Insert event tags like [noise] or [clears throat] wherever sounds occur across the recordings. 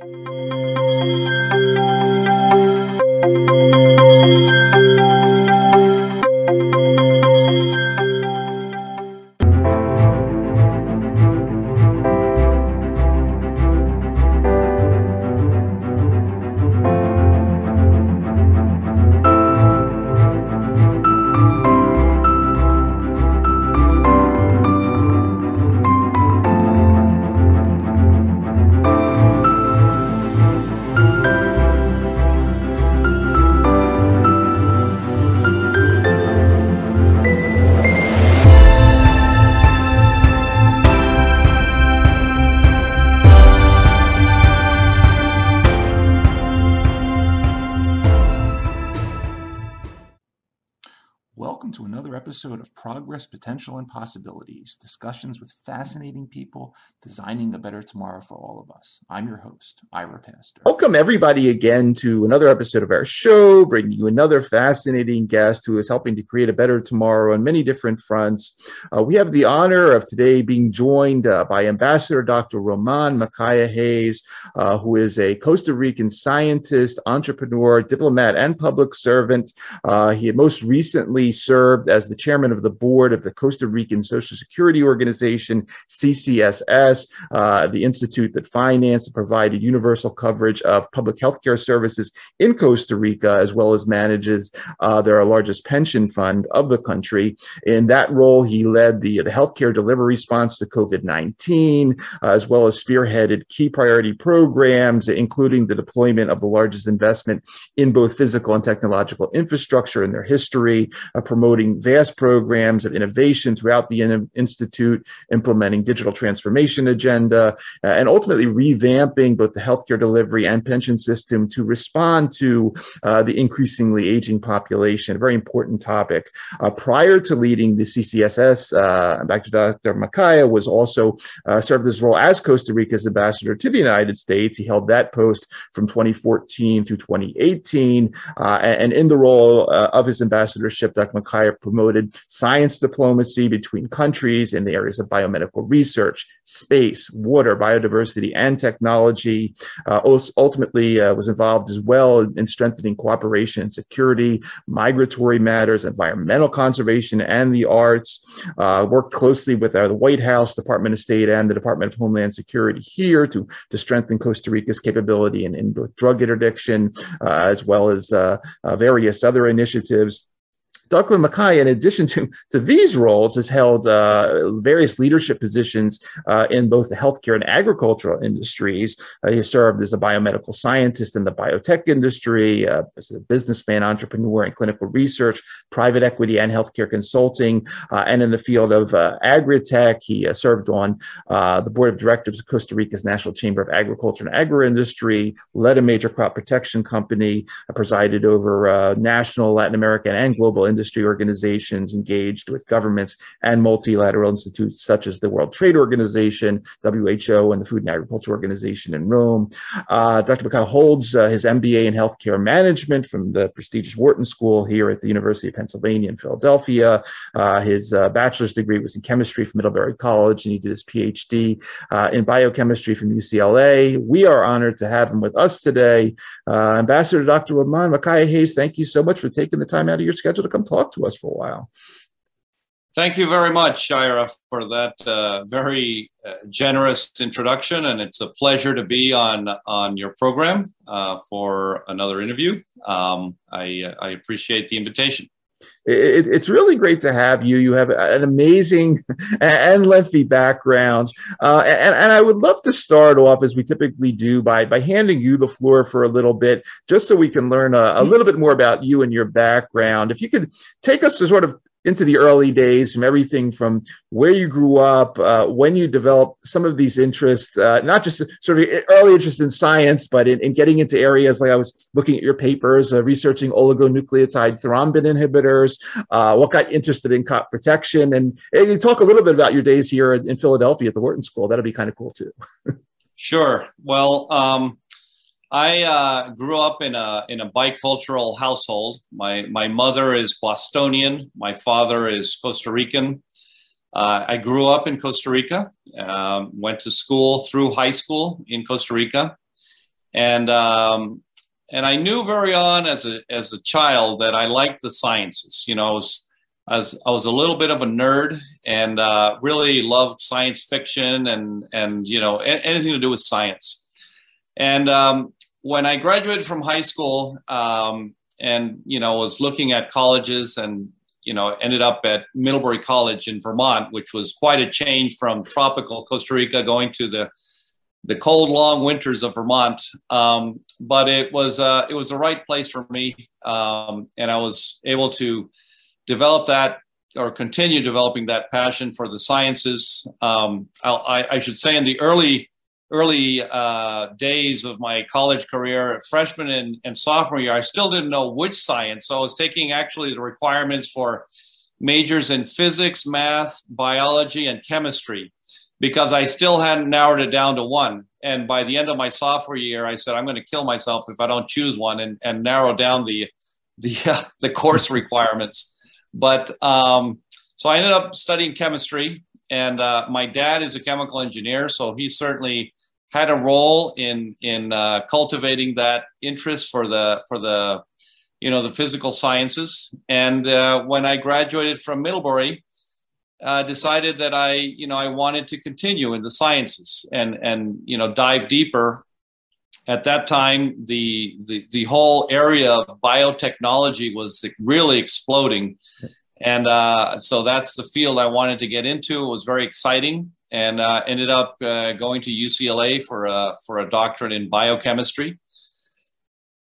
episode Potential, and Discussions with fascinating people designing a better tomorrow for all of us. I'm your host, Ira Pastor. Welcome, everybody, again to another episode of our show, bringing you another fascinating guest who is helping to create a better tomorrow on many different fronts. Uh, we have the honor of today being joined uh, by Ambassador Dr. Roman Macaya Hayes, uh, who is a Costa Rican scientist, entrepreneur, diplomat, and public servant. Uh, he had most recently served as the chairman of the board of the Costa Rican Social Security Organization, CCSS, uh, the institute that financed and provided universal coverage of public health care services in Costa Rica, as well as manages uh, their largest pension fund of the country. In that role, he led the, the healthcare delivery response to COVID 19, uh, as well as spearheaded key priority programs, including the deployment of the largest investment in both physical and technological infrastructure in their history, uh, promoting vast programs of innovation throughout the Institute, implementing digital transformation agenda, uh, and ultimately revamping both the healthcare delivery and pension system to respond to uh, the increasingly aging population, a very important topic. Uh, prior to leading the CCSS, uh, Dr. Macaya was also uh, served this role as Costa Rica's ambassador to the United States. He held that post from 2014 through 2018, uh, and in the role of his ambassadorship, Dr. Promoted promoted science diplomacy between countries in the areas of biomedical research, space, water, biodiversity, and technology. Uh, ultimately, uh, was involved as well in strengthening cooperation and security, migratory matters, environmental conservation, and the arts. Uh, worked closely with uh, the White House, Department of State, and the Department of Homeland Security here to, to strengthen Costa Rica's capability in, in both drug interdiction uh, as well as uh, various other initiatives. Dr. Macaya, in addition to, to these roles, has held uh, various leadership positions uh, in both the healthcare and agricultural industries. Uh, he served as a biomedical scientist in the biotech industry, uh, as a businessman, entrepreneur in clinical research, private equity, and healthcare consulting. Uh, and in the field of uh, agri-tech, he served on the board of directors of Costa Rica's National Chamber of Agriculture and Agri-Industry, led a major crop protection company, presided over national, Latin American, and global industry industry organizations engaged with governments and multilateral institutes such as the World Trade Organization, WHO, and the Food and Agriculture Organization in Rome. Uh, Dr. Macaya holds uh, his MBA in healthcare management from the prestigious Wharton School here at the University of Pennsylvania in Philadelphia. Uh, his uh, bachelor's degree was in chemistry from Middlebury College, and he did his PhD uh, in biochemistry from UCLA. We are honored to have him with us today. Uh, Ambassador Dr. Roman Macaya Hayes, thank you so much for taking the time out of your schedule to come talk to us for a while. Thank you very much, Ira, for that uh, very uh, generous introduction, and it's a pleasure to be on on your program uh, for another interview. Um, I, uh, I appreciate the invitation. It, it's really great to have you. You have an amazing [laughs] and lengthy background, uh, and, and I would love to start off as we typically do by by handing you the floor for a little bit, just so we can learn a, a little bit more about you and your background. If you could take us to sort of into the early days from everything from where you grew up, uh, when you developed some of these interests, uh, not just sort of early interest in science, but in, in getting into areas like I was looking at your papers, uh, researching oligonucleotide thrombin inhibitors, uh, what got interested in crop protection. And, and, you talk a little bit about your days here in, in Philadelphia at the Wharton School. That'd be kind of cool too. [laughs] sure. Well, um, I uh, grew up in a in a bicultural household. My my mother is Bostonian. My father is Costa Rican. Uh, I grew up in Costa Rica. Um, went to school through high school in Costa Rica, and um, and I knew very on as a as a child that I liked the sciences. You know, I was I was, I was a little bit of a nerd and uh, really loved science fiction and and you know anything to do with science. And um, when I graduated from high school, um, and you know was looking at colleges and you know ended up at Middlebury College in Vermont, which was quite a change from tropical Costa Rica going to the the cold, long winters of Vermont. Um, but it was uh, it was the right place for me, um, and I was able to develop that or continue developing that passion for the sciences. Um, I, I, should say in the early early uh, days of my college career, freshman and, and sophomore year, I still didn't know which science. So I was taking actually the requirements for majors in physics, math, biology, and chemistry because I still hadn't narrowed it down to one. And by the end of my sophomore year, I said, I'm going to kill myself if I don't choose one and, and narrow down the, the, uh, [laughs] the course requirements. But um, so I ended up studying chemistry, and uh, my dad is a chemical engineer, so he certainly had a role in in uh, cultivating that interest for the for the you know the physical sciences. And uh, when I graduated from Middlebury, uh, decided that I, you know, I wanted to continue in the sciences and and you know dive deeper. At that time, the the the whole area of biotechnology was really exploding, and uh, so that's the field I wanted to get into. It was very exciting, and uh, ended up uh, going to UCLA for a for a doctorate in biochemistry.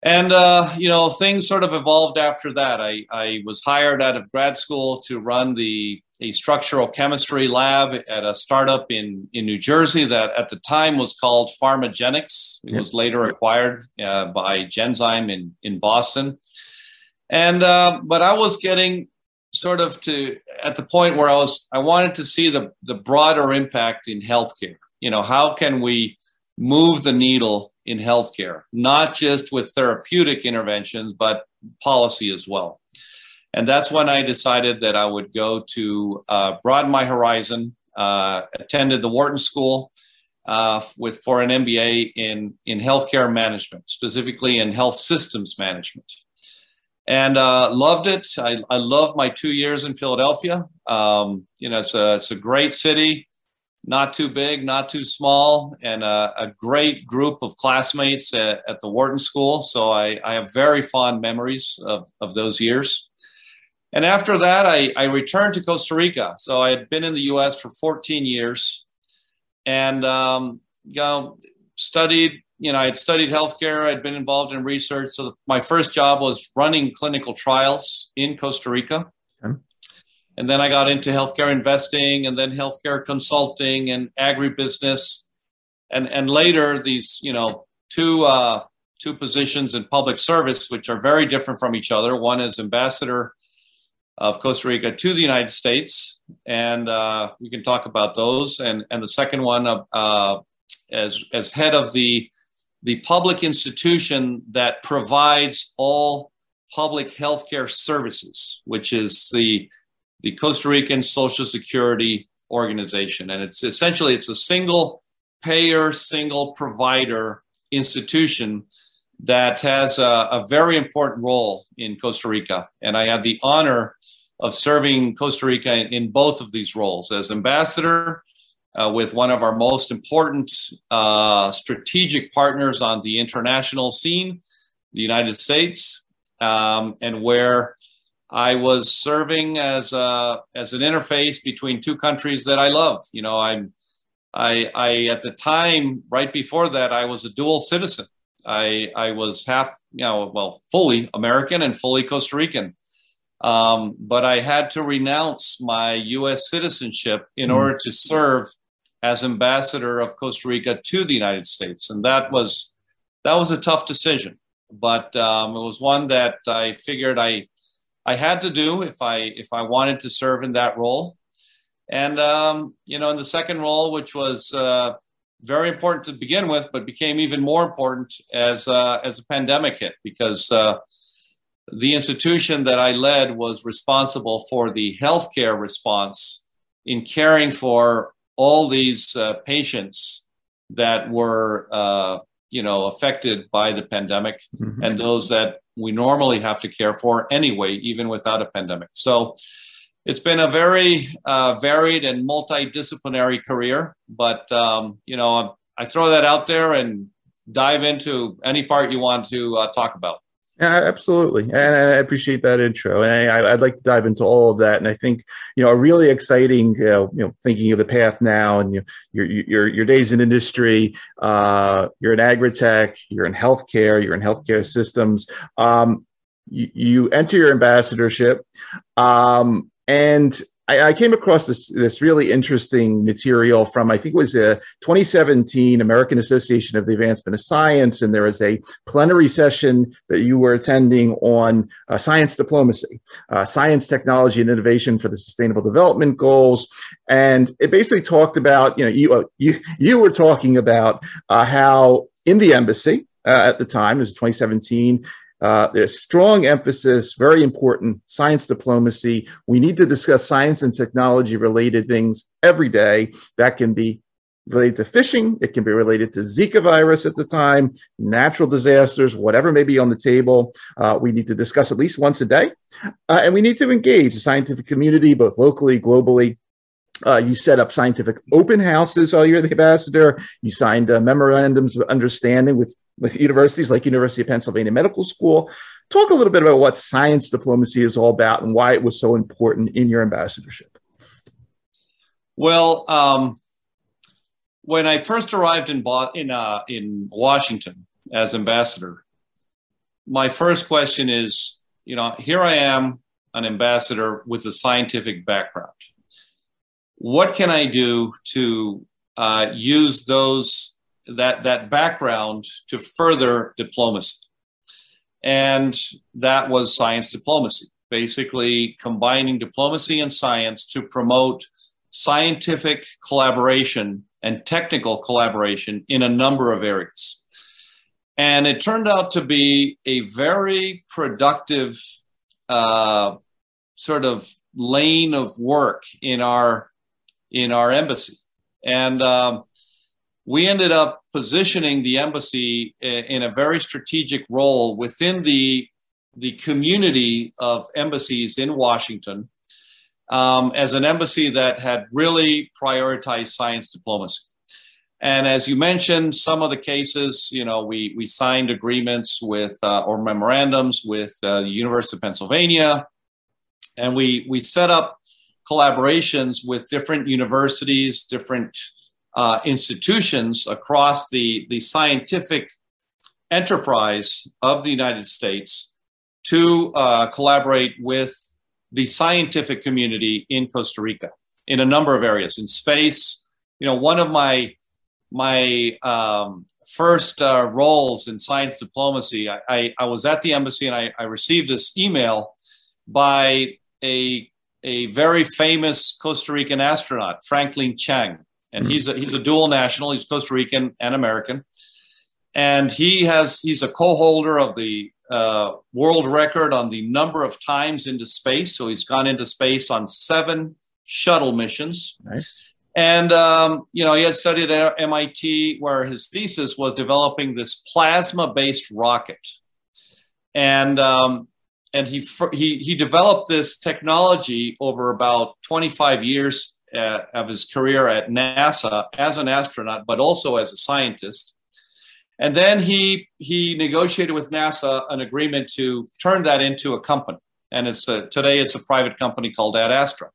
And uh, you know, things sort of evolved after that. I, I was hired out of grad school to run the a structural chemistry lab at a startup in, in New Jersey that at the time was called Pharmagenics. It was later acquired uh, by Genzyme in, in Boston. And, uh, but I was getting sort of to at the point where I was, I wanted to see the, the broader impact in healthcare. You know, how can we move the needle in healthcare, not just with therapeutic interventions, but policy as well. And that's when I decided that I would go to uh, broaden my horizon. Uh, attended the Wharton School uh, with for an MBA in in healthcare management, specifically in health systems management, and uh, loved it. I, I loved my two years in Philadelphia. Um, you know, it's a it's a great city, not too big, not too small, and a, a great group of classmates at, at the Wharton School. So I, I have very fond memories of of those years. And after that, I, I returned to Costa Rica. So I had been in the US for 14 years and um, you know, studied, you know, I had studied healthcare, I'd been involved in research. So the, my first job was running clinical trials in Costa Rica. Okay. And then I got into healthcare investing and then healthcare consulting and agribusiness. And, and later, these, you know, two, uh, two positions in public service, which are very different from each other. One is ambassador of Costa Rica to the United States, and uh, we can talk about those. And and the second one, uh, as as head of the the public institution that provides all public healthcare services, which is the the Costa Rican Social Security Organization, and it's essentially it's a single payer, single provider institution that has a, a, very important role in Costa Rica. And I had the honor of serving Costa Rica in, in both of these roles as ambassador uh, with one of our most important uh, strategic partners on the international scene, the United States, um, and where I was serving as a, as an interface between two countries that I love. You know, I'm I, I at the time right before that I was a dual citizen. I I was half you know well fully American and fully Costa Rican. Um, but I had to renounce my U.S. citizenship in mm. order to serve as ambassador of Costa Rica to the United States, and that was that was a tough decision. But um, it was one that I figured I I had to do if I if I wanted to serve in that role. And um, you know, in the second role, which was uh, very important to begin with, but became even more important as uh, as the pandemic hit, because uh, the institution that I led was responsible for the healthcare response in caring for all these uh, patients that were uh, you know affected by the pandemic mm-hmm. and those that we normally have to care for anyway, even without a pandemic. So it's been a very uh, varied and multidisciplinary career, but um, you know I throw that out there and dive into any part you want to uh, talk about. Yeah, absolutely, and I appreciate that intro. And I, would like to dive into all of that. And I think you know a really exciting, you know, you know thinking of the path now, and you, your your your days in industry. Uh, you're in agri-tech, you're in healthcare, you're in healthcare systems. Um, you, you enter your ambassadorship, um, and I, I, came across this this really interesting material from I think it was a 2017 American Association of the Advancement of Science, and there was a plenary session that you were attending on uh, science diplomacy, uh, science, technology, and innovation for the Sustainable Development Goals, and it basically talked about you know you uh, you you were talking about uh, how in the embassy uh, at the time, it was 2017 uh, there's strong emphasis, very important, science diplomacy. We need to discuss science and technology related things every day. That can be related to fishing, it can be related to Zika virus at the time, natural disasters, whatever may be on the table. Uh, we need to discuss at least once a day. Uh, and we need to engage the scientific community, both locally, globally, uh, you set up scientific open houses while you're the ambassador. You signed uh, memorandums of understanding with, with universities like University of Pennsylvania Medical School. Talk a little bit about what science diplomacy is all about and why it was so important in your ambassadorship. Well, um, when I first arrived in in uh, in Washington as ambassador, my first question is, you know, here I am, an ambassador with a scientific background what can I do to uh, use those that that background to further diplomacy? And that was science diplomacy, basically combining diplomacy and science to promote scientific collaboration and technical collaboration in a number of areas. And it turned out to be a very productive uh, sort of lane of work in our in our embassy. And um, we ended up positioning the embassy in a very strategic role within the, the community of embassies in Washington um, as an embassy that had really prioritized science diplomacy. And as you mentioned, some of the cases, you know, we, we signed agreements with uh, or memorandums with uh, the University of Pennsylvania, and we we set up collaborations with different universities, different uh, institutions across the, the scientific enterprise of the United States to uh, collaborate with the scientific community in Costa Rica in a number of areas. In space, you know, one of my my um, first uh, roles in science diplomacy, I, I, I, was at the embassy and I, I received this email by a a very famous Costa Rican astronaut, Franklin Chang. And mm he's, a, he's a dual national, he's Costa Rican and American. And he has he's a co-holder of the uh, world record on the number of times into space. So he's gone into space on seven shuttle missions. Nice. And um, you know, he had studied at MIT, where his thesis was developing this plasma-based rocket. And um, and he he he developed this technology over about 25 years uh, of his career at NASA as an astronaut, but also as a scientist. And then he he negotiated with NASA an agreement to turn that into a company, and it's a, today it's a private company called Ad Astra.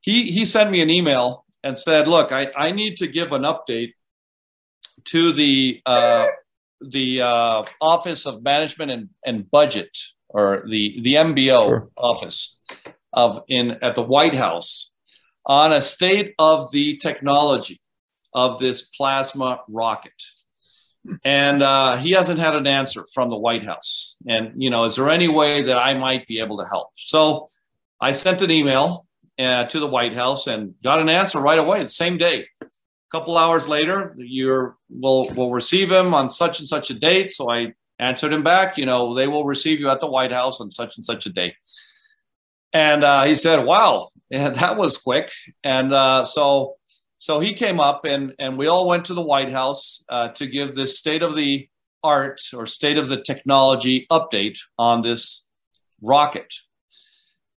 He he sent me an email and said, "Look, I, I need to give an update to the uh, the uh, Office of Management and, and Budget or the the MBO sure. office of in at the White House on a state of the technology of this plasma rocket. And uh, he hasn't had an answer from the White House. And, you know, is there any way that I might be able to help? So I sent an email uh, to the White House and got an answer right away the same day. A couple hours later, you will will receive him on such and such a date. So I answered him back, you know, they will receive you at the White House on such and such a day. And uh, he said, wow, yeah, [laughs] that was quick. And uh, so So he came up and, and we all went to the White House uh, to give this state of the art or state of the technology update on this rocket.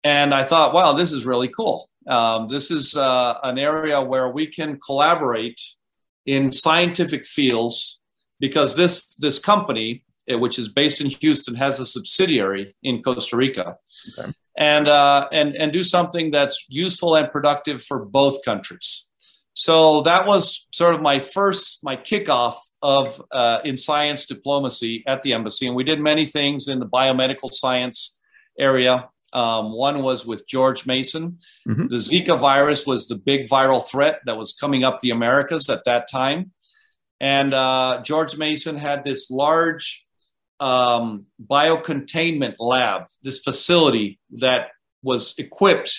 And I thought, wow, this is really cool. Um, this is uh, an area where we can collaborate in scientific fields because this this company, eh, which is based in Houston, has a subsidiary in Costa Rica, okay. And uh, and and do something that's useful and productive for both countries. So that was sort of my first, my kickoff of uh, in science diplomacy at the embassy, and we did many things in the biomedical science area. Um, one was with George Mason. Mm-hmm. The Zika virus was the big viral threat that was coming up the Americas at that time, and uh, George Mason had this large um, biocontainment lab, this facility that was equipped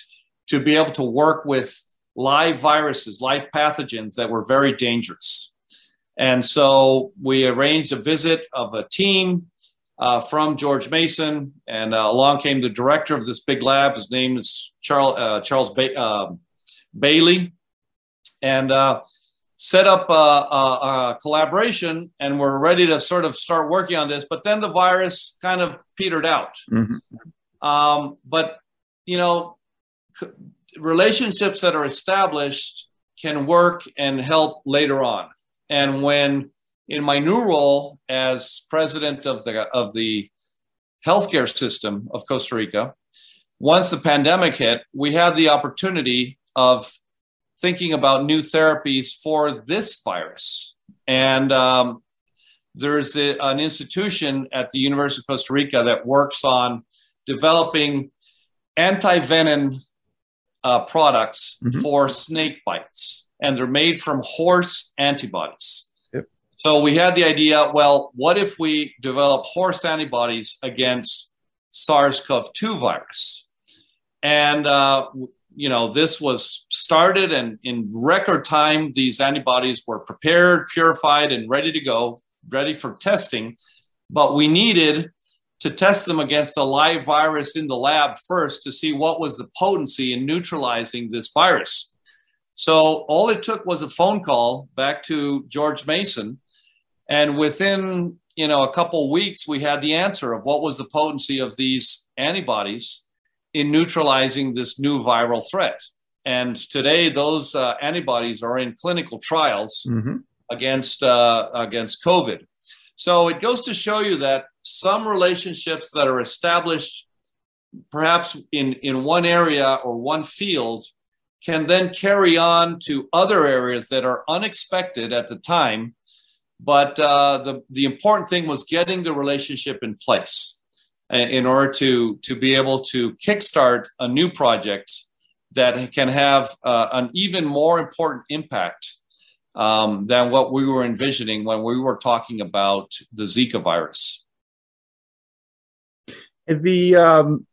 to be able to work with live viruses, live pathogens that were very dangerous. And so we arranged a visit of a team uh, from George Mason, and uh, along came the director of this big lab. His name is Charles uh, Charles ba- um, Bailey, and uh, set up a, a, a, collaboration. And we're ready to sort of start working on this. But then the virus kind of petered out. Mm-hmm. Um, but you know, relationships that are established can work and help later on. And when in my new role as president of the of the healthcare system of Costa Rica, once the pandemic hit, we had the opportunity of thinking about new therapies for this virus. And um, there's a, an institution at the University of Costa Rica that works on developing anti-venom uh, products mm-hmm. for snake bites, and they're made from horse antibodies. Yep. So we had the idea well, what if we develop horse antibodies against SARS CoV 2 virus? And, uh, you know, this was started, and in record time, these antibodies were prepared, purified, and ready to go, ready for testing. But we needed to test them against a live virus in the lab first to see what was the potency in neutralizing this virus. So all it took was a phone call back to George Mason, and within you know a couple weeks we had the answer of what was the potency of these antibodies in neutralizing this new viral threat. And today those uh, antibodies are in clinical trials mm-hmm. against uh, against COVID. So it goes to show you that some relationships that are established perhaps in, in one area or one field can then carry on to other areas that are unexpected at the time. But uh, the, the important thing was getting the relationship in place in order to, to be able to kickstart a new project that can have uh, an even more important impact um, than what we were envisioning when we were talking about the Zika virus. The um,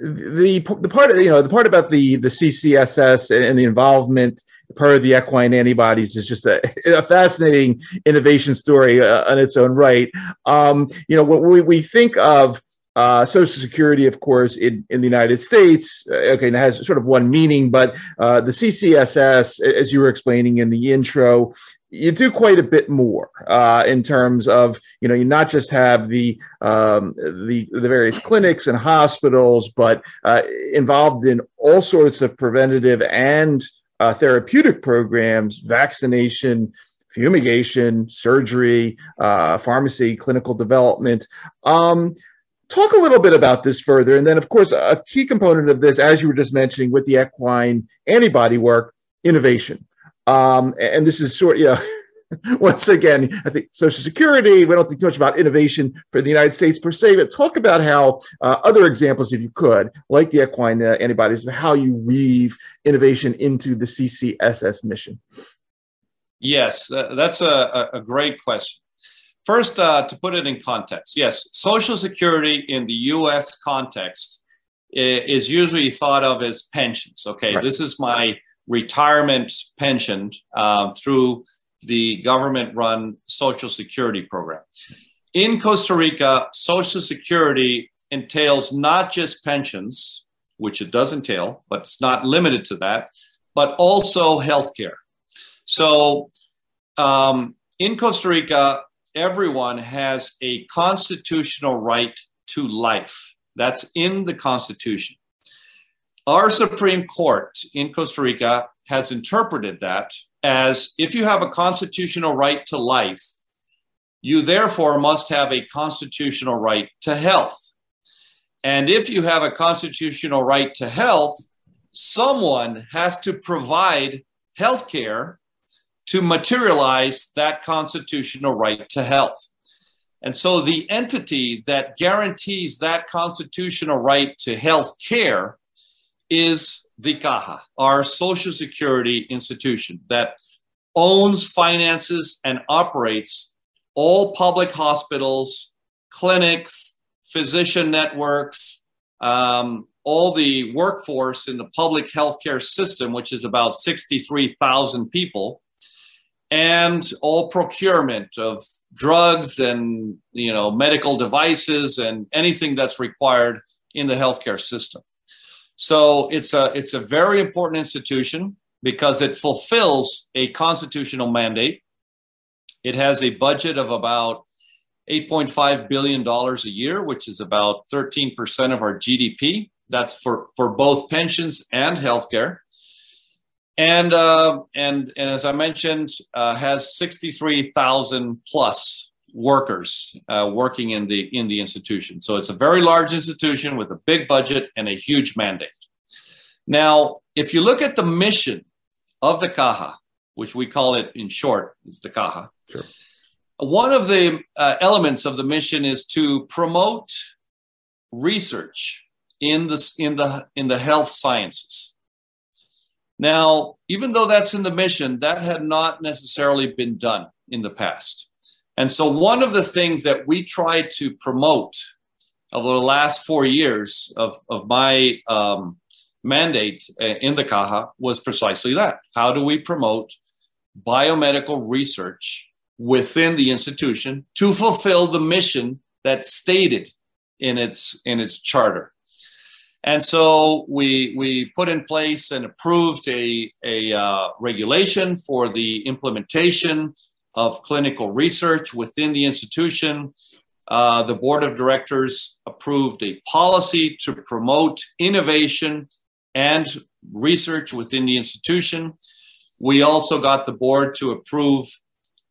the the part you know the part about the the CCSS and the involvement part of the equine antibodies is just a, a fascinating innovation story uh, on its own right. Um, you know, when we, we think of uh, Social Security, of course, in, in the United States, uh, okay, it has sort of one meaning, but uh, the CCSS, as you were explaining in the intro, you do quite a bit more uh, in terms of you know you not just have the um, the the various clinics and hospitals, but uh, involved in all sorts of preventative and uh, therapeutic programs, vaccination, fumigation, surgery, uh, pharmacy, clinical development. Um, talk a little bit about this further. And then, of course, a key component of this, as you were just mentioning with the equine antibody work, innovation. Um, and this is sort, you [laughs] know, once again, I think Social Security, we don't think too much about innovation for the United States per se, but talk about how uh, other examples, if you could, like the equine uh, antibodies, of how you weave innovation into the CCSS mission. Yes, that's a, a great question. First, uh, to put it in context, yes, Social Security in the US context is usually thought of as pensions. Okay, right. this is my retirement pension uh, through the government run Social Security program. In Costa Rica, Social Security entails not just pensions, which it does entail, but it's not limited to that, but also healthcare. So um, in Costa Rica, everyone has a constitutional right to life. That's in the Constitution. Our Supreme Court in Costa Rica has interpreted that as if you have a constitutional right to life, you therefore must have a constitutional right to health. And if you have a constitutional right to health, someone has to provide health care to materialize that constitutional right to health. And so the entity that guarantees that constitutional right to health care is the Caja, our social security institution that owns, finances, and operates all public hospitals, clinics, physician networks, um, all the workforce in the public healthcare system, which is about 63,000 people, and all procurement of drugs and you know medical devices and anything that's required in the healthcare system. So it's a it's a very important institution because it fulfills a constitutional mandate. It has a budget of about $8.5 billion a year, which is about 13% of our GDP. That's for, for both pensions and healthcare. And, uh, and, and as I mentioned, uh, has 63,000 plus workers uh, working in the, in the institution. So it's a very large institution with a big budget and a huge mandate. Now, if you look at the mission of the Caja, which we call it in short, it's the Caja. Sure. One of the uh, elements of the mission is to promote research in the, in the, in the health sciences. Now, even though that's in the mission, that had not necessarily been done in the past. And so, one of the things that we tried to promote over the last four years of, of my um, mandate uh, in the Caja was precisely that. How do we promote biomedical research within the institution to fulfill the mission that's stated in its in its charter? And so we we put in place and approved a a uh, regulation for the implementation of clinical research within the institution. Uh, the board of directors approved a policy to promote innovation and research within the institution. We also got the board to approve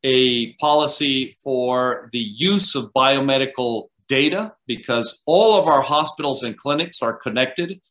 a policy for the use of biomedical data because all of our hospitals and clinics are connected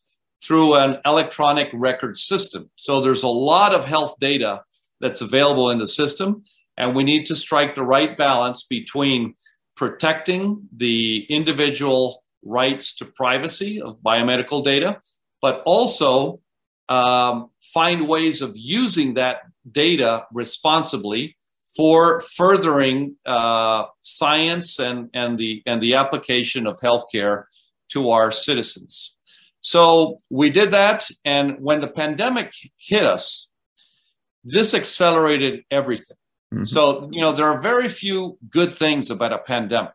through an electronic record system. So there's a lot of health data that's available in the system, and we need to strike the right balance between protecting the individual rights to privacy of biomedical data, but also um, find ways of using that data responsibly for furthering uh, science and, and, the, and the application of healthcare to our citizens. So we did that. And when the pandemic hit us, this accelerated everything. Mm-hmm. So, you know, there are very few good things about a pandemic.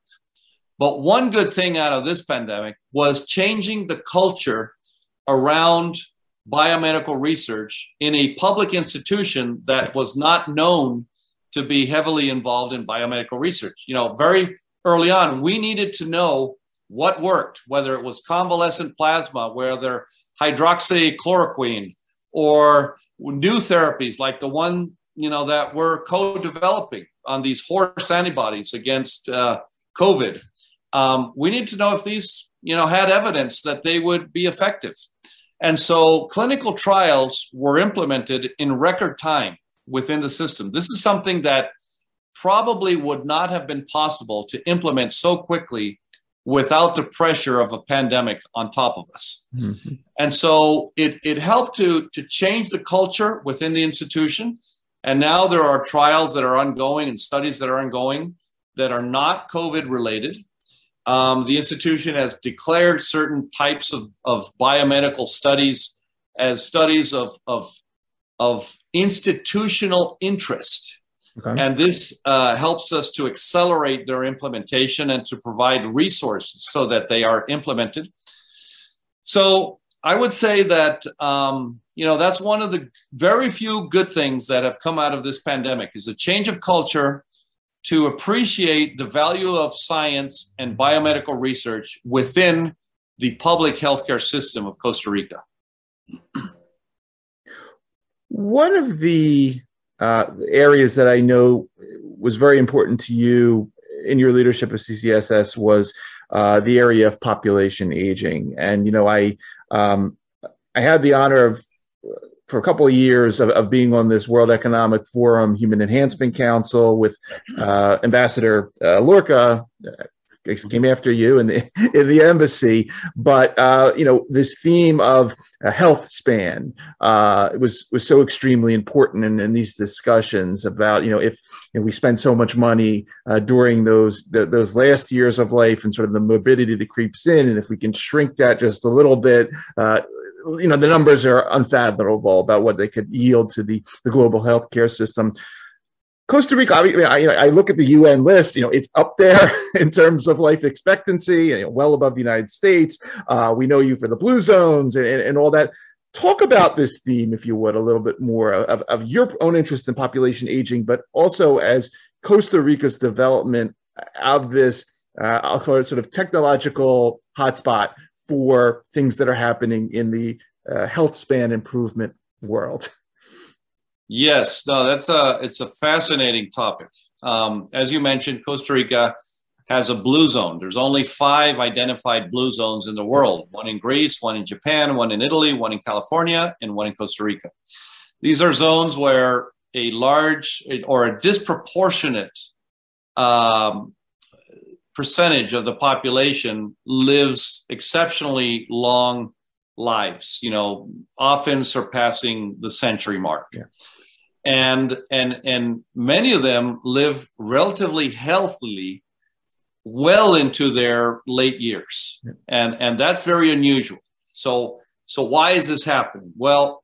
But one good thing out of this pandemic was changing the culture around biomedical research in a public institution that was not known to be heavily involved in biomedical research. You know, very early on, we needed to know what worked, whether it was convalescent plasma, whether hydroxychloroquine, or new therapies like the one you know that we're co-developing on these horse antibodies against uh, COVID. Um, we need to know if these you know had evidence that they would be effective, and so clinical trials were implemented in record time within the system. This is something that probably would not have been possible to implement so quickly without the pressure of a pandemic on top of us. Mm-hmm. And so it, it helped to, to change the culture within the institution. And now there are trials that are ongoing and studies that are ongoing that are not COVID related. Um, the institution has declared certain types of, of biomedical studies as studies of, of of institutional interest. Okay. And this uh, helps us to accelerate their implementation and to provide resources so that they are implemented. So I would say that um, you know that's one of the very few good things that have come out of this pandemic is a change of culture to appreciate the value of science and biomedical research within the public healthcare system of Costa Rica. [clears throat] One of the uh, areas that I know was very important to you in your leadership of CCSS was uh, the area of population aging. And you know, I um, I had the honor of for a couple of years of, of, being on this World Economic Forum Human Enhancement Council with uh, Ambassador uh, Llorca. Came after you in the [laughs] in the embassy, but uh, you know this theme of a health span uh, was was so extremely important in, in, these discussions about you know if you know, we spend so much money uh, during those the, those last years of life and sort of the morbidity that creeps in, and if we can shrink that just a little bit, uh, you know the numbers are unfathomable about what they could yield to the, the global healthcare system. Costa Rica, I, mean, I, I, look at the UN list, you know, it's up there [laughs] in terms of life expectancy, you know, well above the United States. Uh, we know you for the blue zones and, and, and, all that. Talk about this theme, if you would, a little bit more of, of your own interest in population aging, but also as Costa Rica's development of this, uh, I'll call it sort of technological hotspot for things that are happening in the uh, health span improvement world. Yes, no, that's a it's a fascinating topic. Um, as you mentioned, Costa Rica has a blue zone. There's only five identified blue zones in the world: one in Greece, one in Japan, one in Italy, one in California, and one in Costa Rica. These are zones where a large or a disproportionate um, percentage of the population lives exceptionally long lives you know often surpassing the century mark yeah. And and and many of them live relatively healthily well into their late years yeah. and and that's very unusual so so why is this happening well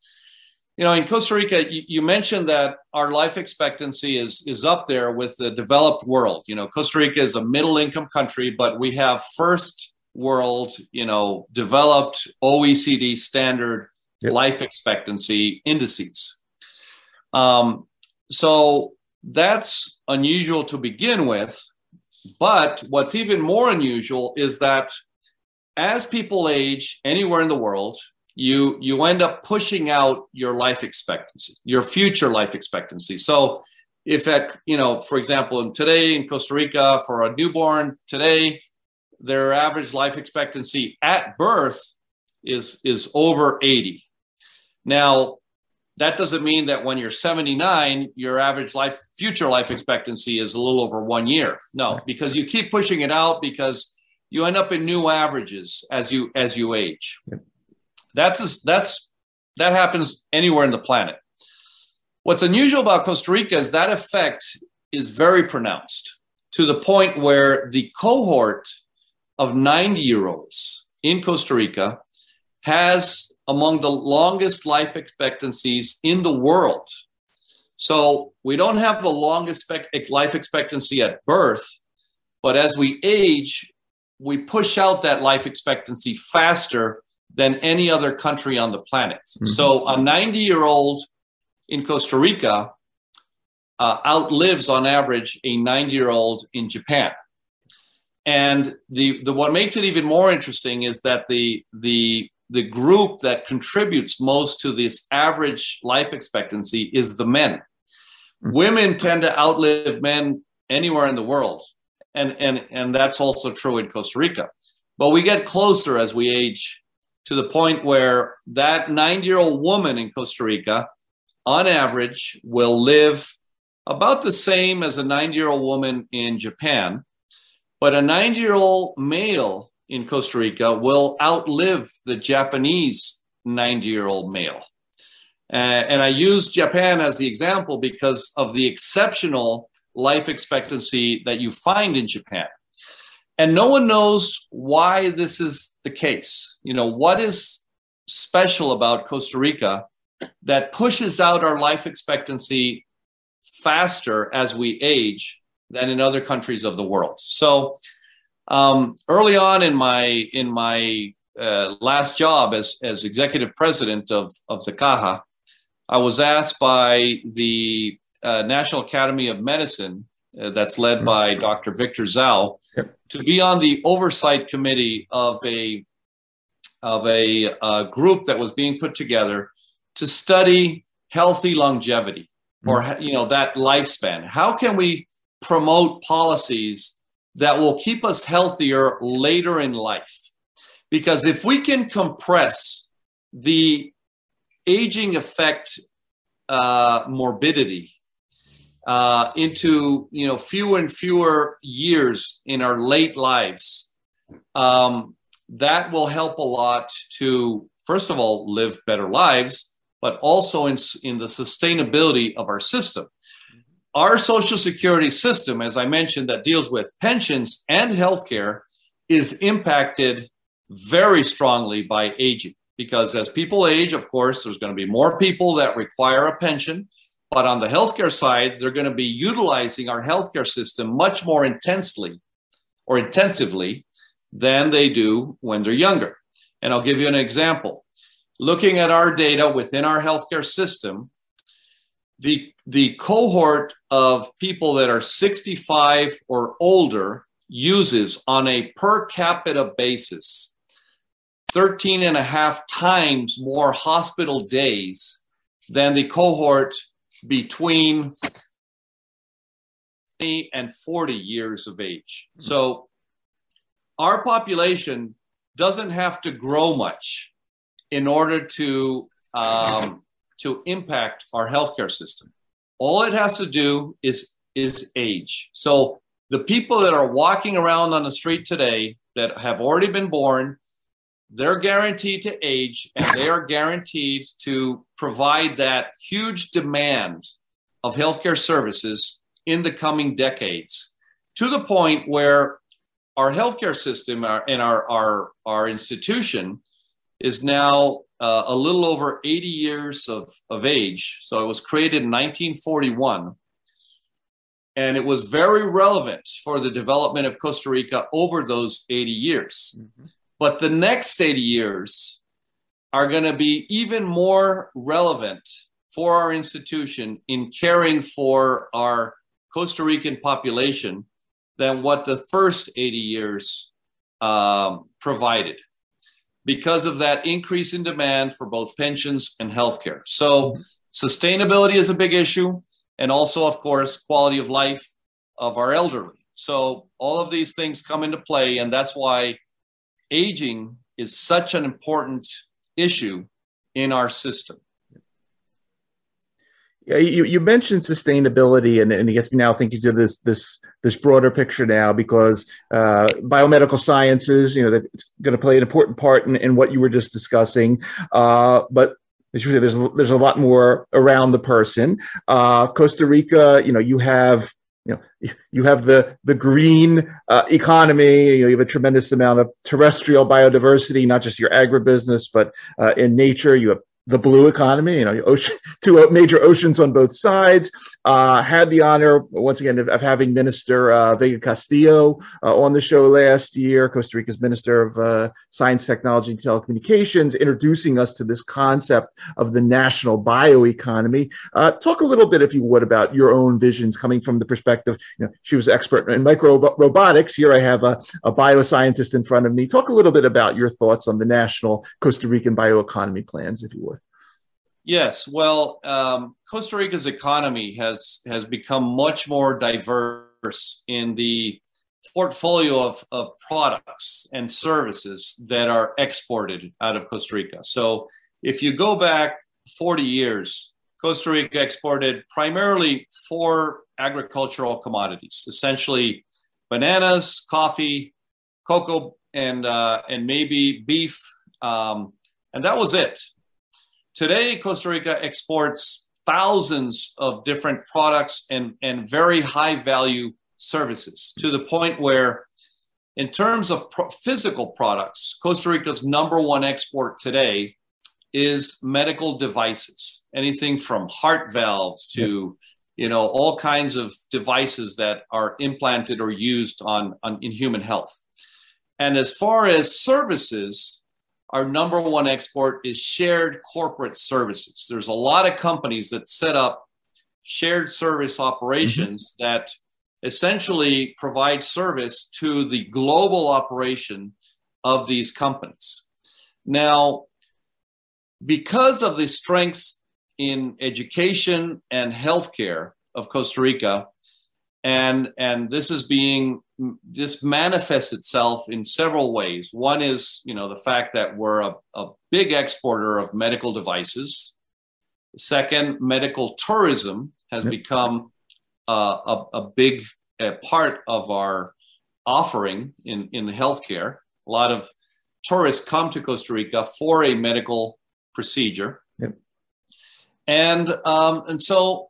you know, in Costa Rica, you, you, mentioned that our life expectancy is is up there with the developed world. You know, Costa Rica is a middle income country, but we have first world, you know, developed OECD standard life expectancy indices. Um, so that's unusual to begin with. But what's even more unusual is that as people age anywhere in the world, you you end up pushing out your life expectancy, your future life expectancy. So if at you know, for example, today in Costa Rica for a newborn today, their average life expectancy at birth is is over 80. Now, that doesn't mean that when you're 79, your average life future life expectancy is a little over one year. No, because you keep pushing it out because you end up in new averages as you as you age. Yep. That's that's that happens anywhere in the planet. What's unusual about Costa Rica is that effect is very pronounced to the point where the cohort of 90 year olds in Costa Rica has among the longest life expectancies in the world. So we don't have the longest life expectancy at birth, but as we age, we push out that life expectancy faster than any other country on the planet. Mm-hmm. So a 90 year old in Costa Rica uh, outlives on average a 90 year old in Japan. And the, the what makes it even more interesting is that the the the group that contributes most to this average life expectancy is the men. Mm-hmm. Women tend to outlive men anywhere in the world. And, and, and that's also true in Costa Rica. But we get closer as we age to the point where that 90 year old woman in Costa Rica, on average, will live about the same as a 90 year old woman in Japan. But a 90 year old male in Costa Rica will outlive the Japanese 90 year old male. Uh, and I use Japan as the example because of the exceptional life expectancy that you find in Japan. And no one knows why this is the case. You know, what is special about Costa Rica that pushes out our life expectancy faster as we age than in other countries of the world. So um, early on in my in my uh, last job as, as executive president of, of the Caja, I was asked by the uh, National Academy of Medicine, uh, that's led by Dr. Victor Dzau, yep. to be on the oversight committee of a of a uh, group that was being put together to study healthy longevity or mm-hmm. you know that lifespan. How can we promote policies that will keep us healthier later in life? Because if we can compress the aging effect uh, morbidity uh, into you know fewer and fewer years in our late lives, um, that will help a lot to first of all live better lives, but also in, in the sustainability of our system. Our social security system, as I mentioned, that deals with pensions and healthcare, is impacted very strongly by aging because as people age, of course, there's going to be more people that require a pension. But on the healthcare side, they're going to be utilizing our healthcare system much more intensely or intensively than they do when they're younger. And I'll give you an example. Looking at our data within our healthcare system, the, the cohort of people that are 65 or older uses on a per capita basis 13 and a half times more hospital days than the cohort between 20 and 40 years of age. So our population doesn't have to grow much in order to um, to impact our healthcare system. All it has to do is is age. So the people that are walking around on the street today that have already been born they're guaranteed to age and they are guaranteed to provide that huge demand of healthcare services in the coming decades to the point where our healthcare system and our, our, our institution is now uh, a little over 80 years of, of age. So it was created in 1941. And it was very relevant for the development of Costa Rica over those 80 years. Mm-hmm. But the next 80 years are going to be even more relevant for our institution in caring for our Costa Rican population than what the first 80 years um, provided because of that increase in demand for both pensions and healthcare. So, sustainability is a big issue, and also, of course, quality of life of our elderly. So, all of these things come into play, and that's why aging is such an important issue in our system. You, you mentioned sustainability, and, and it gets me now thinking to this this this broader picture now because uh, biomedical sciences, you know, that it's going to play an important part in, in what you were just discussing. Uh, but as you say, there's there's a lot more around the person. Uh, Costa Rica, you know, you have you know you have the the green uh, economy you, know, you have a tremendous amount of terrestrial biodiversity not just your agribusiness but uh, in nature you have the blue economy, you know, ocean, [laughs] two major oceans on both sides. Uh, had the honor once again of, of having Minister uh, Vega Castillo uh, on the show last year, Costa Rica's Minister of uh, Science, Technology, and Telecommunications, introducing us to this concept of the national bioeconomy. Uh, talk a little bit, if you would, about your own visions coming from the perspective. You know, she was expert in micro robotics. Here I have a, a bioscientist in front of me. Talk a little bit about your thoughts on the national Costa Rican bioeconomy plans, if you would. Yes, well, um, Costa Rica's economy has has become much more diverse in the portfolio of, of products and services that are exported out of Costa Rica. So, if you go back 40 years, Costa Rica exported primarily four agricultural commodities, essentially bananas, coffee, cocoa, and uh, and maybe beef, um, and that was it. Today, Costa Rica exports thousands of different products and, and very high value services to the point where, in terms of pro- physical products, Costa Rica's number one export today is medical devices, anything from heart valves to you know all kinds of devices that are implanted or used on, on in human health. And as far as services, our number one export is shared corporate services. There's a lot of companies that set up shared service operations mm-hmm. that essentially provide service to the global operation of these companies. Now, because of the strengths in education and healthcare of Costa Rica, and and this is being this manifests itself in several ways. One is, you know, the fact that we're a, a big exporter of medical devices. Second, medical tourism has yep. become uh, a, a, big uh, part of our offering in, in healthcare. A lot of tourists come to Costa Rica for a medical procedure. Yep. And, um, and so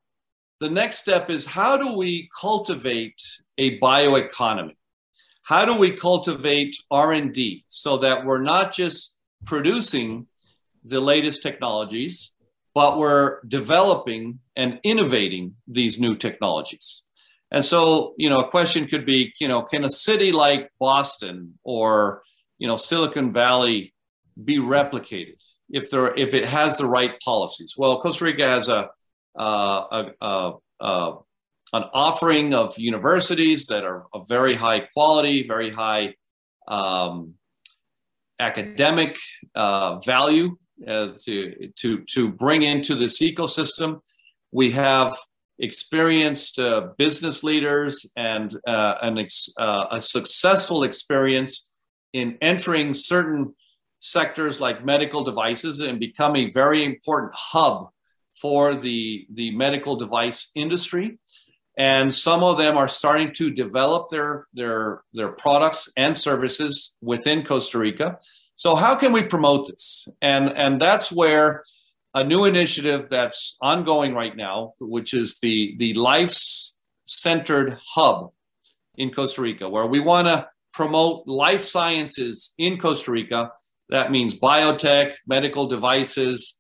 the next step is how do we cultivate a bioeconomy? How do we cultivate R&D so that we're not just producing the latest technologies, but we're developing and innovating these new technologies. And so, you know, a question could be, you know, can a city like Boston or, you know, Silicon Valley be replicated if there if it has the right policies? Well, Costa Rica has a, a, a, a an offering of universities that are of very high quality, very high um, academic uh, value uh, to, to, to bring into this ecosystem. We have experienced uh, business leaders and uh, an ex- uh, a successful experience in entering certain sectors like medical devices and become a very important hub for the, the medical device industry. And some of them are starting to develop their, their, their products and services within Costa Rica. So how can we promote this? And and that's where a new initiative that's ongoing right now, which is the the life centered hub in Costa Rica, where we want to promote life sciences in Costa Rica. That means biotech, medical devices,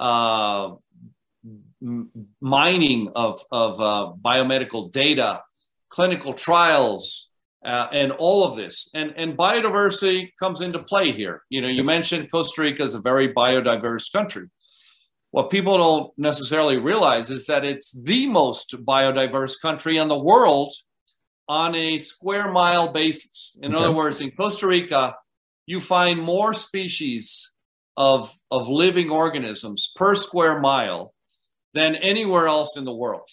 uh, mining of, of uh, biomedical data, clinical trials, uh, and all of this. And, and biodiversity comes into play here. You know, you mentioned Costa Rica is a very biodiverse country. What people don't necessarily realize is that it's the most biodiverse country in the world on a square mile basis. In okay. other words, in Costa Rica, you find more species of, of living organisms per square mile than anywhere else in the world.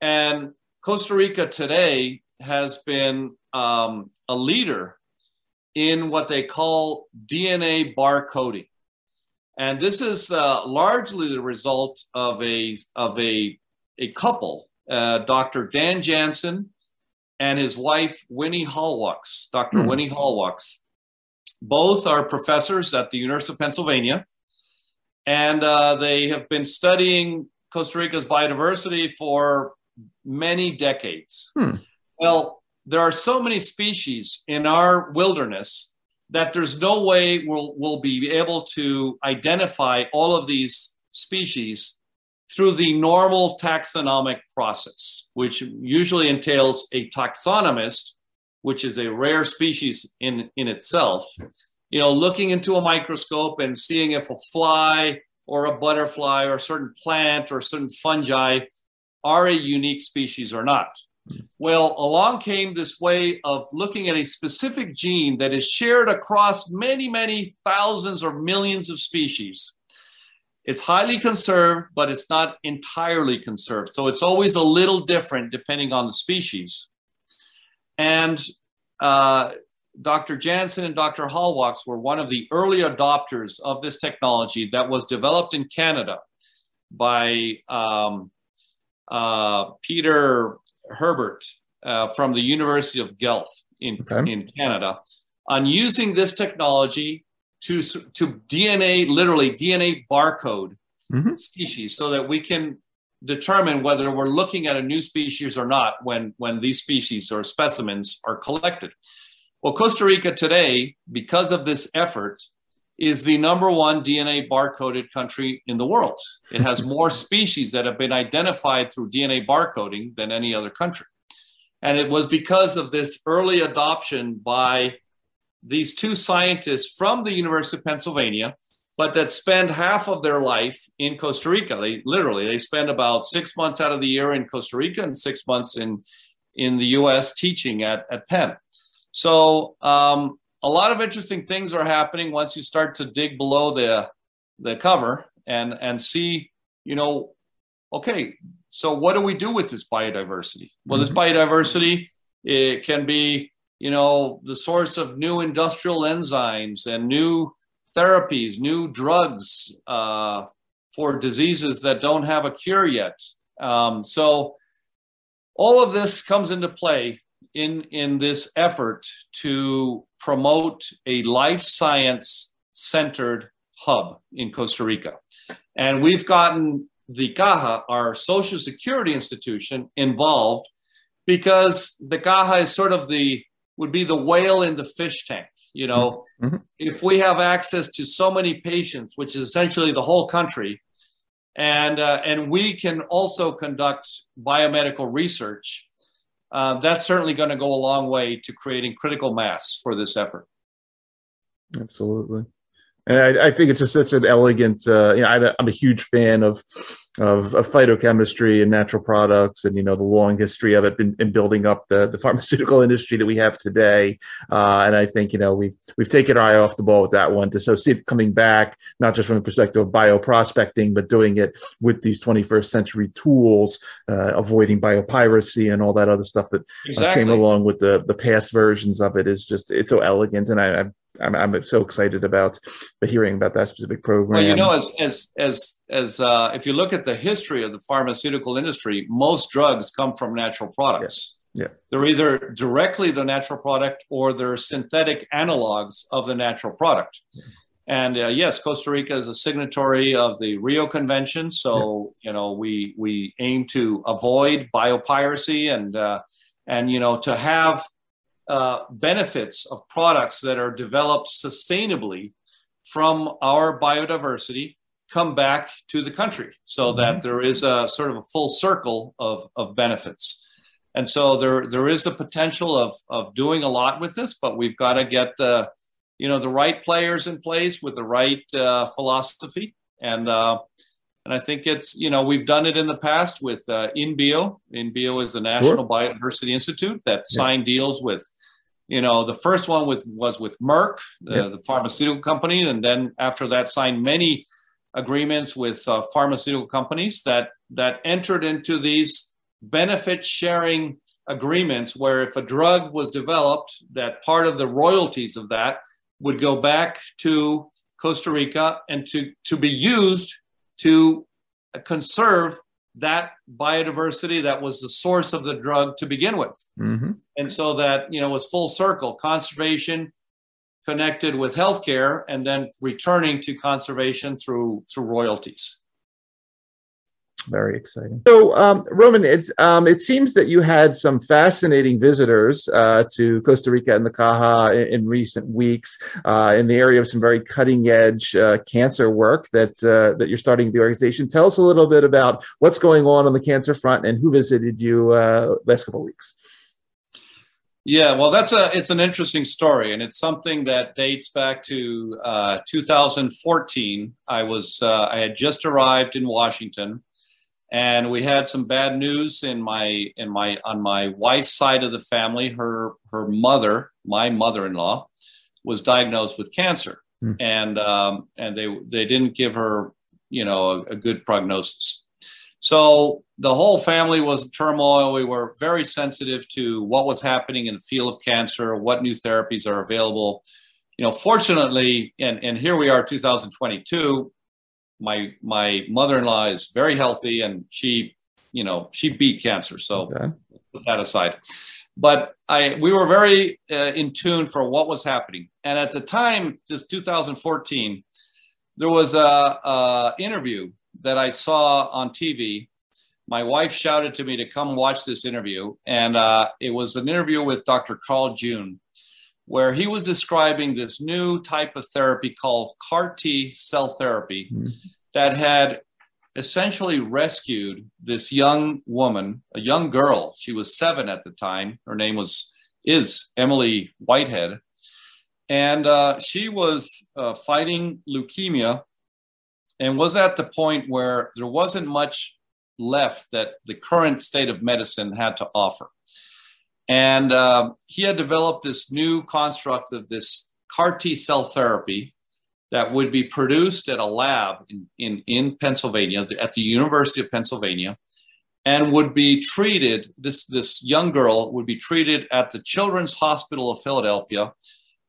And Costa Rica today has been um, a leader in what they call DNA barcoding. And this is uh, largely the result of a, of a, a couple, uh, Dr. Dan Janzen and his wife, Winnie Hallwachs, Dr. Mm. Winnie Hallwachs. Both are professors at the University of Pennsylvania. And uh, they have been studying Costa Rica's biodiversity for many decades. Hmm. Well, there are so many species in our wilderness that there's no way we'll, we'll be able to identify all of these species through the normal taxonomic process, which usually entails a taxonomist, which is a rare species in, in itself, you know, looking into a microscope and seeing if a fly or a butterfly or a certain plant or a certain fungi are a unique species or not. Well, along came this way of looking at a specific gene that is shared across many, many thousands or millions of species. It's highly conserved, but it's not entirely conserved. So it's always a little different depending on the species. And uh, Dr. Janzen and Dr. Hallwachs were one of the early adopters of this technology that was developed in Canada by um, uh, Peter Herbert uh, from the University of Guelph in, okay. in Canada on using this technology to, to DNA, literally DNA barcode mm-hmm. species so that we can determine whether we're looking at a new species or not when, when these species or specimens are collected. Well, Costa Rica today, because of this effort, is the number one DNA barcoded country in the world. It has [laughs] more species that have been identified through DNA barcoding than any other country. And it was because of this early adoption by these two scientists from the University of Pennsylvania, but that spend half of their life in Costa Rica. They literally they spend about six months out of the year in Costa Rica and six months in in the U.S. teaching at at Penn. So um, a lot of interesting things are happening once you start to dig below the the cover and and see, you know, okay, so what do we do with this biodiversity? Well, mm-hmm. this biodiversity it can be, you know, the source of new industrial enzymes and new therapies, new drugs uh, for diseases that don't have a cure yet. Um, so all of this comes into play in in this effort to promote a life science centered hub in Costa Rica. And we've gotten the Caja, our social security institution, involved because the Caja is sort of the would be the whale in the fish tank. You know, mm-hmm. if we have access to so many patients, which is essentially the whole country, and uh, and we can also conduct biomedical research, uh, that's certainly going to go a long way to creating critical mass for this effort. Absolutely. And I, I, think it's just such an elegant. Uh, you know, I'm a, I'm a huge fan of, of, of phytochemistry and natural products, and you know the long history of it in, in building up the, the [laughs] pharmaceutical industry that we have today. Uh, and I think you know we've we've taken our eye off the ball with that one to so see it coming back, not just from the perspective of bioprospecting, but doing it with these 21st century tools, uh, avoiding biopiracy and all that other stuff that exactly. came along with the the past versions of it. Is just it's so elegant, and I, I'm I'm, I'm so excited about hearing about that specific program. Well, you know, as as as as uh, if you look at the history of the pharmaceutical industry, most drugs come from natural products. Yeah. yeah. They're either directly the natural product or they're synthetic analogs of the natural product. Yeah. And uh, yes, Costa Rica is a signatory of the Rio Convention, so yeah. you know we we aim to avoid biopiracy and uh, and you know to have uh, benefits of products that are developed sustainably from our biodiversity come back to the country so mm-hmm. that there is a sort of a full circle of, of benefits. And so there, there is a potential of, of doing a lot with this, but we've got to get the, you know, the right players in place with the right uh, philosophy. And, uh, and I think it's, you know, we've done it in the past with uh, InBio. InBio is the National sure. Biodiversity Institute that yeah. signed deals with you know, the first one was was with Merck, the, yep. the pharmaceutical company, and then after that signed many agreements with uh, pharmaceutical companies that that entered into these benefit sharing agreements where if a drug was developed that part of the royalties of that would go back to Costa Rica and to to be used to conserve that biodiversity that was the source of the drug to begin with. Mm-hmm. And so that, you know, was full circle conservation connected with healthcare and then returning to conservation through through royalties. Very exciting. So, um, Roman, it, um, it seems that you had some fascinating visitors uh, to Costa Rica and the Caja in, in recent weeks uh, in the area of some very cutting edge uh, cancer work that uh, that you're starting the organization. Tell us a little bit about what's going on on the cancer front and who visited you uh, last couple of weeks. Yeah, well, that's a it's an interesting story, and it's something that dates back to uh, 2014. I was I had just arrived in Washington and we had some bad news in my in my on my wife's side of the family her her mother my mother-in-law was diagnosed with cancer mm. and um, and they they didn't give her you know a, a, good prognosis so the whole family was in turmoil. We were very sensitive to what was happening in the field of cancer what new therapies are available. You know fortunately and and here we are 2022 my my mother-in-law is very healthy and she you know she beat cancer. So okay. put that aside. But i we were very uh, in tune for what was happening. And at the time this 2014 there was a, a interview that i saw on tv my wife shouted to me to come watch this interview and uh, it was an interview with dr carl june where he was describing this new type of therapy called CAR T cell therapy mm-hmm. that had essentially rescued this young woman, a young girl. She was seven at the time. Her name was is Emily Whitehead. and uh, she was uh, fighting leukemia and was at the point where there wasn't much left that the current state of medicine had to offer. And uh, he had developed this new construct of this CAR T cell therapy that would be produced at a lab in, in, in Pennsylvania, at the University of Pennsylvania, and would be treated. This, this young girl would be treated at the Children's Hospital of Philadelphia,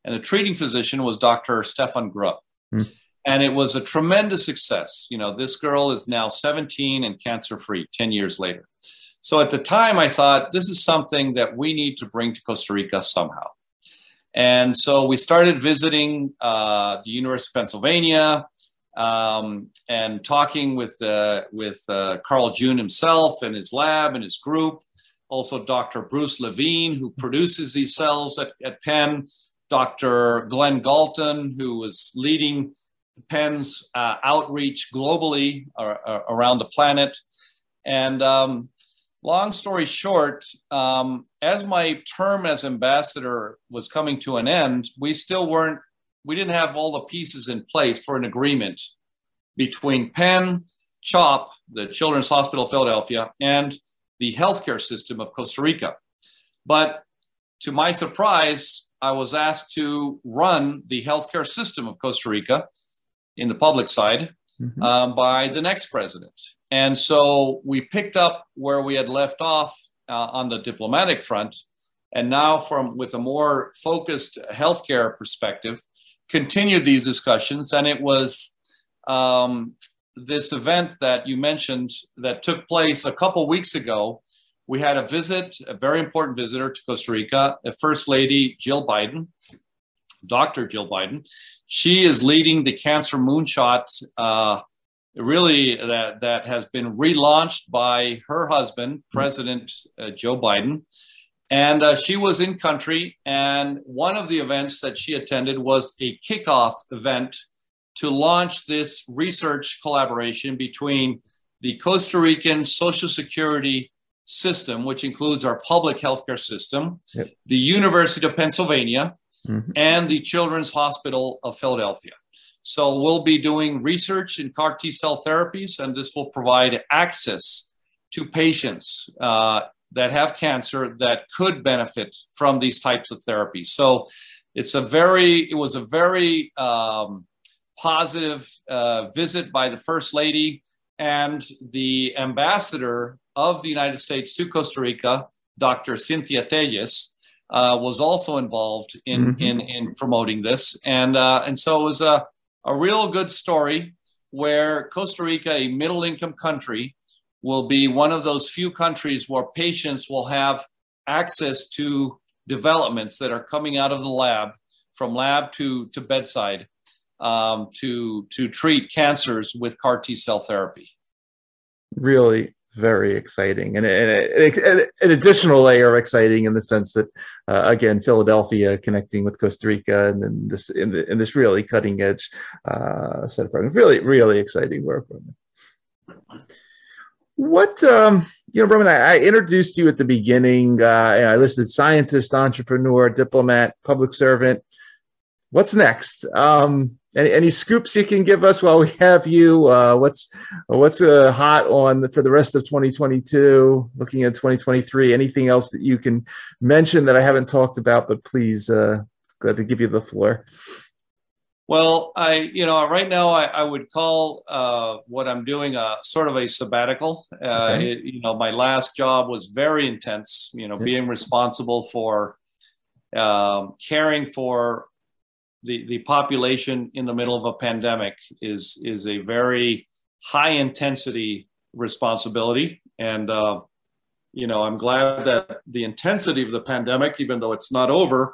and the treating physician was Dr. Stephan Grupp. Mm. And it was a tremendous success. You know, this girl is now 17 and cancer free 10 years later. So at the time, I thought this is something that we need to bring to Costa Rica somehow. And so we started visiting uh, the University of Pennsylvania um, and talking with, uh, with uh, Carl June himself and his lab and his group. Also, Dr. Bruce Levine, who produces these cells at, at Penn. Dr. Glen Gaulton, who was leading Penn's uh, outreach globally uh, uh, around the planet. And um, long story short, um, as my term as ambassador was coming to an end, we still weren't, we didn't have all the pieces in place for an agreement between Penn, CHOP, the Children's Hospital of Philadelphia, and the healthcare system of Costa Rica. But to my surprise, I was asked to run the healthcare system of Costa Rica in the public side mm-hmm. um, by the next president. And so we picked up where we had left off uh, on the diplomatic front, and now from with a more focused healthcare perspective, continued these discussions. And it was um, this event that you mentioned that took place a couple weeks ago. We had a visit, a very important visitor to Costa Rica, the First Lady Jill Biden, Dr. Jill Biden. She is leading the Cancer Moonshot, uh, really that that has been relaunched by her husband, President uh, Joe Biden. And uh, she was in country, and one of the events that she attended was a kickoff event to launch this research collaboration between the Costa Rican Social Security system, which includes our public healthcare system, yep. the University of Pennsylvania, mm-hmm. and the Children's Hospital of Philadelphia. So we'll be doing research in CAR T cell therapies, and this will provide access to patients uh, that have cancer that could benefit from these types of therapies. So it's a very, it was a very um, positive uh, visit by the First Lady and the ambassador of the United States to Costa Rica, Dr. Cynthia Telles uh, was also involved in, mm-hmm. in, in promoting this. And, uh, and so it was a, a real good story where Costa Rica, a middle income country, will be one of those few countries where patients will have access to developments that are coming out of the lab, from lab to, to bedside, um, to, to treat cancers with CAR T cell therapy. Really, very exciting and, an additional layer of exciting in the sense that uh, again Philadelphia connecting with Costa Rica and then this in, the, in this really cutting edge uh, set of programs. Really really exciting work what um, you know Roman I, I, introduced you at the beginning uh, I listed scientist entrepreneur diplomat public servant. What's next? Um, any, any scoops you can give us while we have you? Uh, what's what's uh, hot on the, for the rest of 2022? Looking at 2023, anything else that you can mention that I haven't talked about? But please, uh, glad to give you the floor. Well, I you know right now I, I would call uh, what I'm doing a sort of a sabbatical. Uh, okay. It, you know, my last job was very intense. You know, being responsible for um, caring for the, the population in the middle of a pandemic is is a very high intensity responsibility. And uh, you know i'm glad that the intensity of the pandemic even though it's not over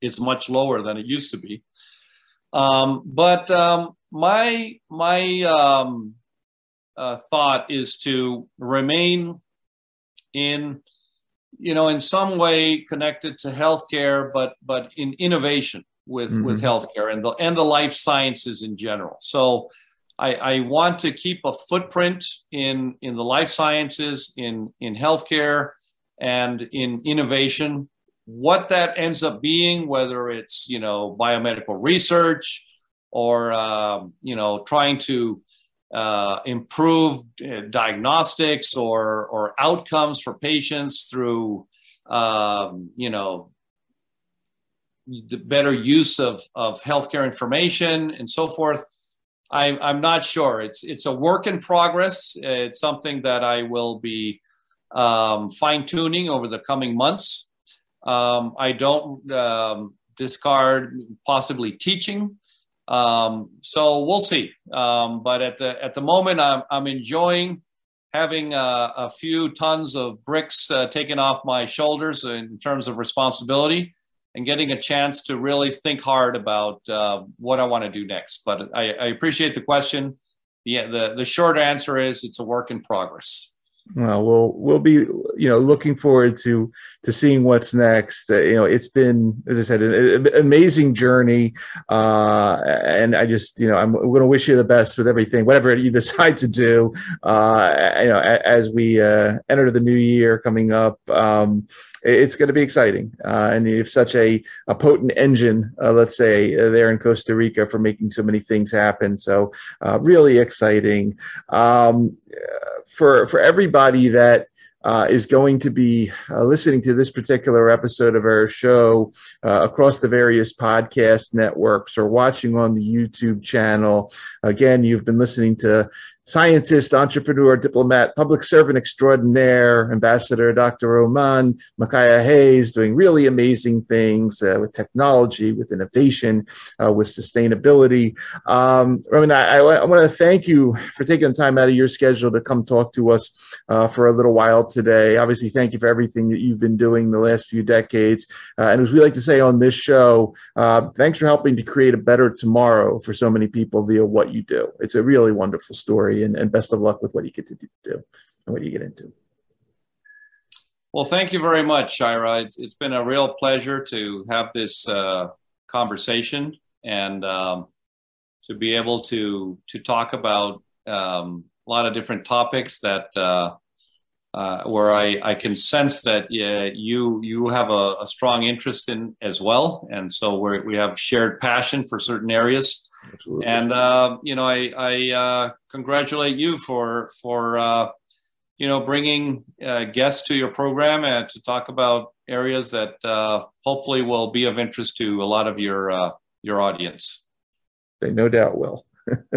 is much lower than it used to be. Um, but um, my my um, uh, thought is to remain in you know in some way connected to healthcare but but in innovation with mm-hmm. with healthcare and the and the life sciences in general. So I, I, want to keep a footprint in in the life sciences, in in healthcare, and in innovation. what that ends up being, whether it's you know biomedical research or um, you know trying to uh, improve uh, diagnostics or or outcomes for patients through um, you know the better use of of healthcare information and so forth. I, I'm not sure. It's it's a work in progress. It's something that I will be um, fine tuning over the coming months. Um, I don't um, discard possibly teaching. Um, so we'll see. Um, but at the at the moment, I'm, I'm enjoying having a, a few tons of bricks uh, taken off my shoulders in terms of responsibility and getting a chance to really think hard about uh, what I want to do next. But I, I appreciate the question. Yeah, the, the short answer is it's a work in progress. Well, we'll we'll be you know looking forward to to seeing what's next. Uh, you know, it's been as I said an, an amazing journey, uh, and I just you know I'm going to wish you the best with everything, whatever you decide to do. Uh, you know, as we uh, enter the new year coming up. Um, it's going to be exciting. Uh, and you have such a, a potent engine, uh, let's say, there in Costa Rica for making so many things happen. So, really exciting. Um, for, for everybody that uh, is going to be uh, listening to this particular episode of our show uh, across the various podcast networks or watching on the YouTube channel. Again, you've been listening to scientist, entrepreneur, diplomat, public servant extraordinaire, Ambassador Dr. Roman Macaya Hayes, doing really amazing things uh, with technology, with innovation, uh, with sustainability. Um, Roman, I, I, I want to thank you for taking the time out of your schedule to come talk to us uh, for a little while today. Obviously, thank you for everything that you've been doing the last few decades. Uh, and as we like to say on this show, uh, thanks for helping to create a better tomorrow for so many people via what you do. It's a really wonderful story and, and best of luck with what you get to do and what you get into. Well, thank you very much, Shira. It's, it's been a real pleasure to have this uh, conversation and um, to be able to to talk about um, a lot of different topics that uh, uh, where I, I can sense that yeah, you you have a, a, strong interest in as well, and so we we have shared passion for certain areas. Absolutely. And uh, you know, I, I uh, congratulate you for for uh, you know bringing uh, guests to your program and to talk about areas that uh, hopefully will be of interest to a lot of your uh, your audience. They no doubt will. [laughs]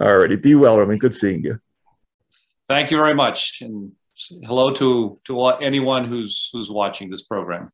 All righty, be well, Roman. Good seeing you. Thank you very much, and hello to to anyone who's who's watching this program.